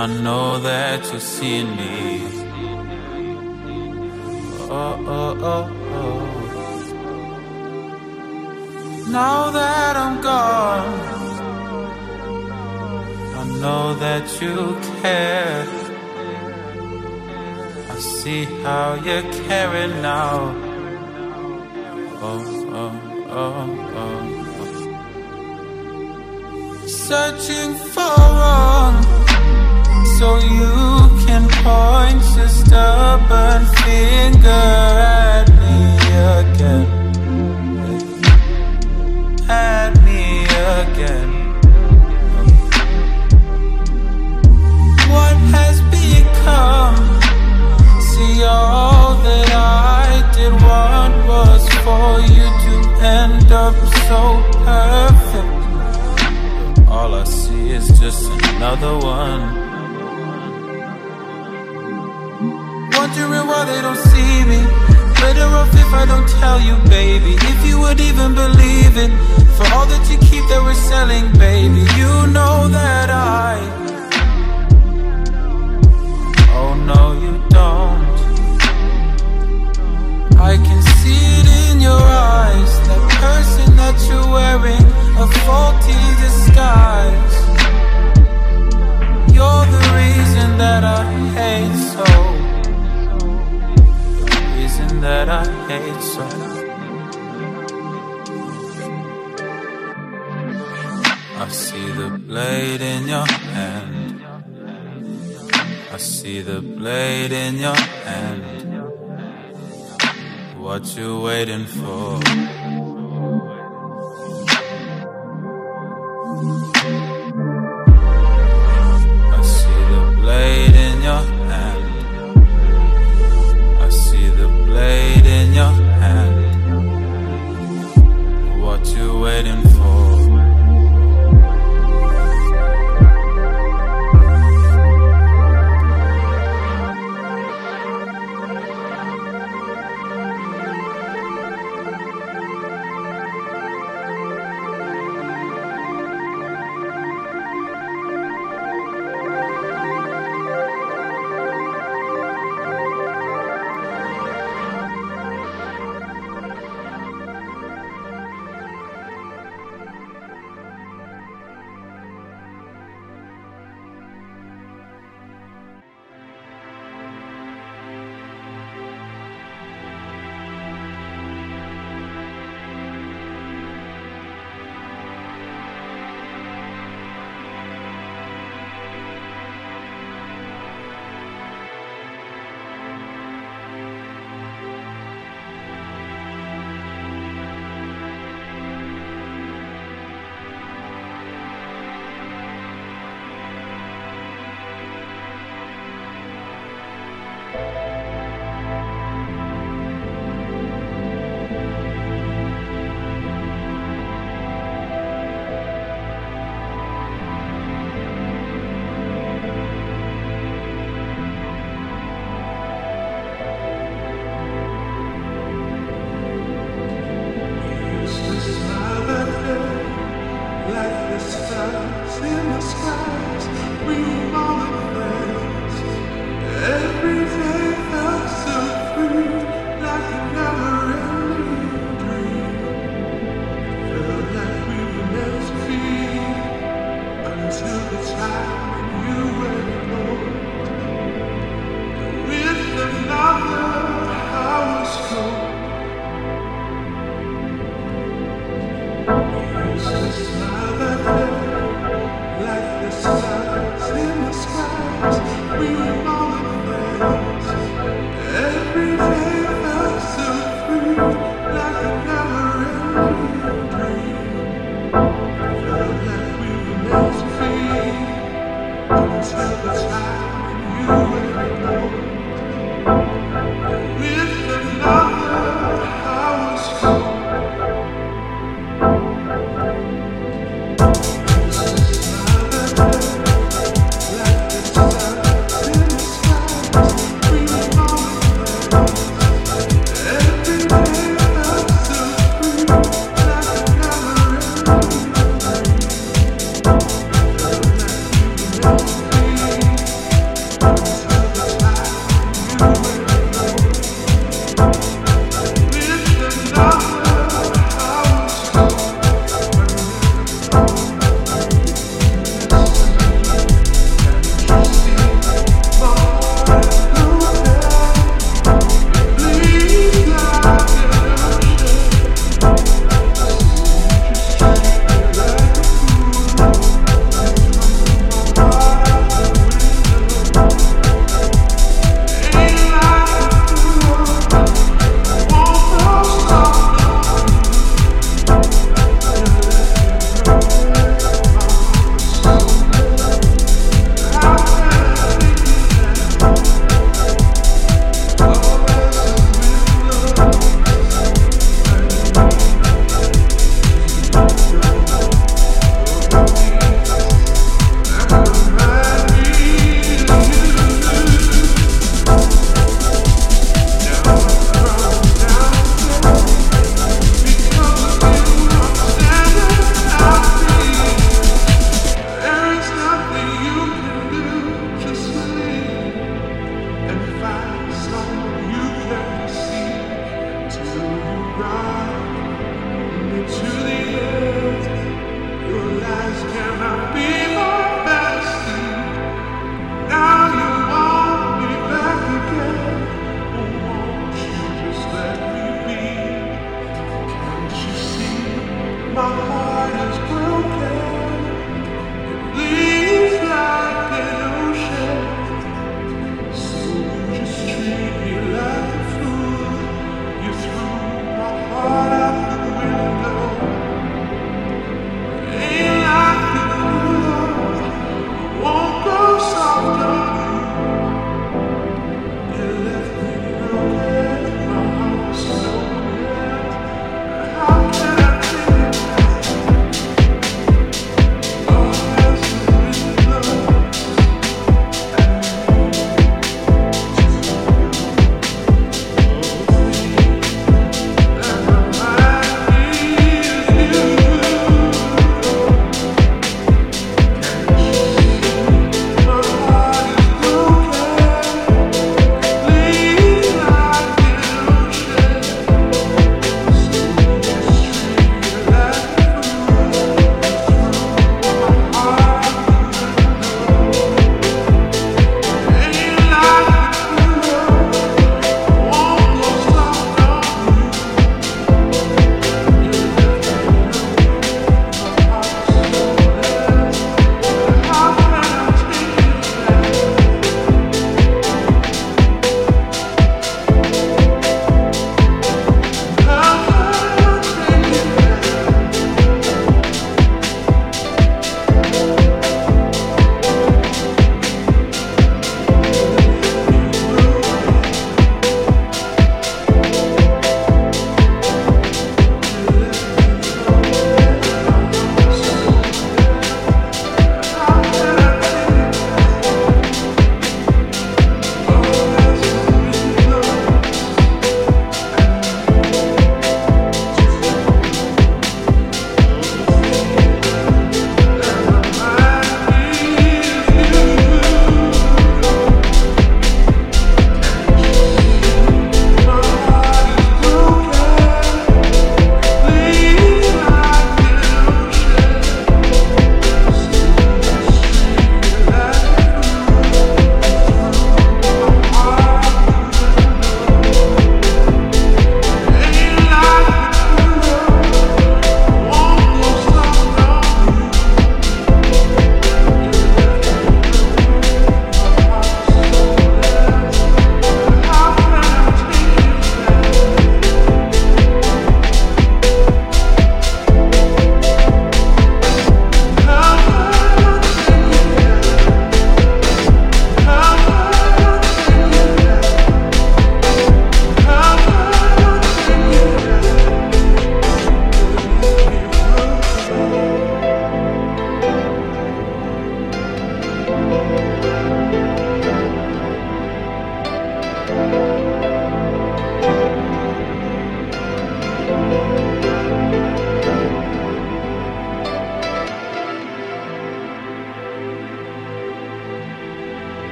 I know that you see me. Oh, oh, oh, oh. Now that I'm gone, I know that you care. I see how you're caring now. Oh, oh, oh, oh. oh. Searching for wrong so you can point your stubborn I don't tell you, baby. If you would even believe it. For all that you keep that we're selling, baby. You know that I. Oh no, you don't. I can see it in your eyes. That person that you're wearing a faulty disguise. You're the reason that I hate so. That I hate so. I see the blade in your hand. I see the blade in your hand. What you waiting for?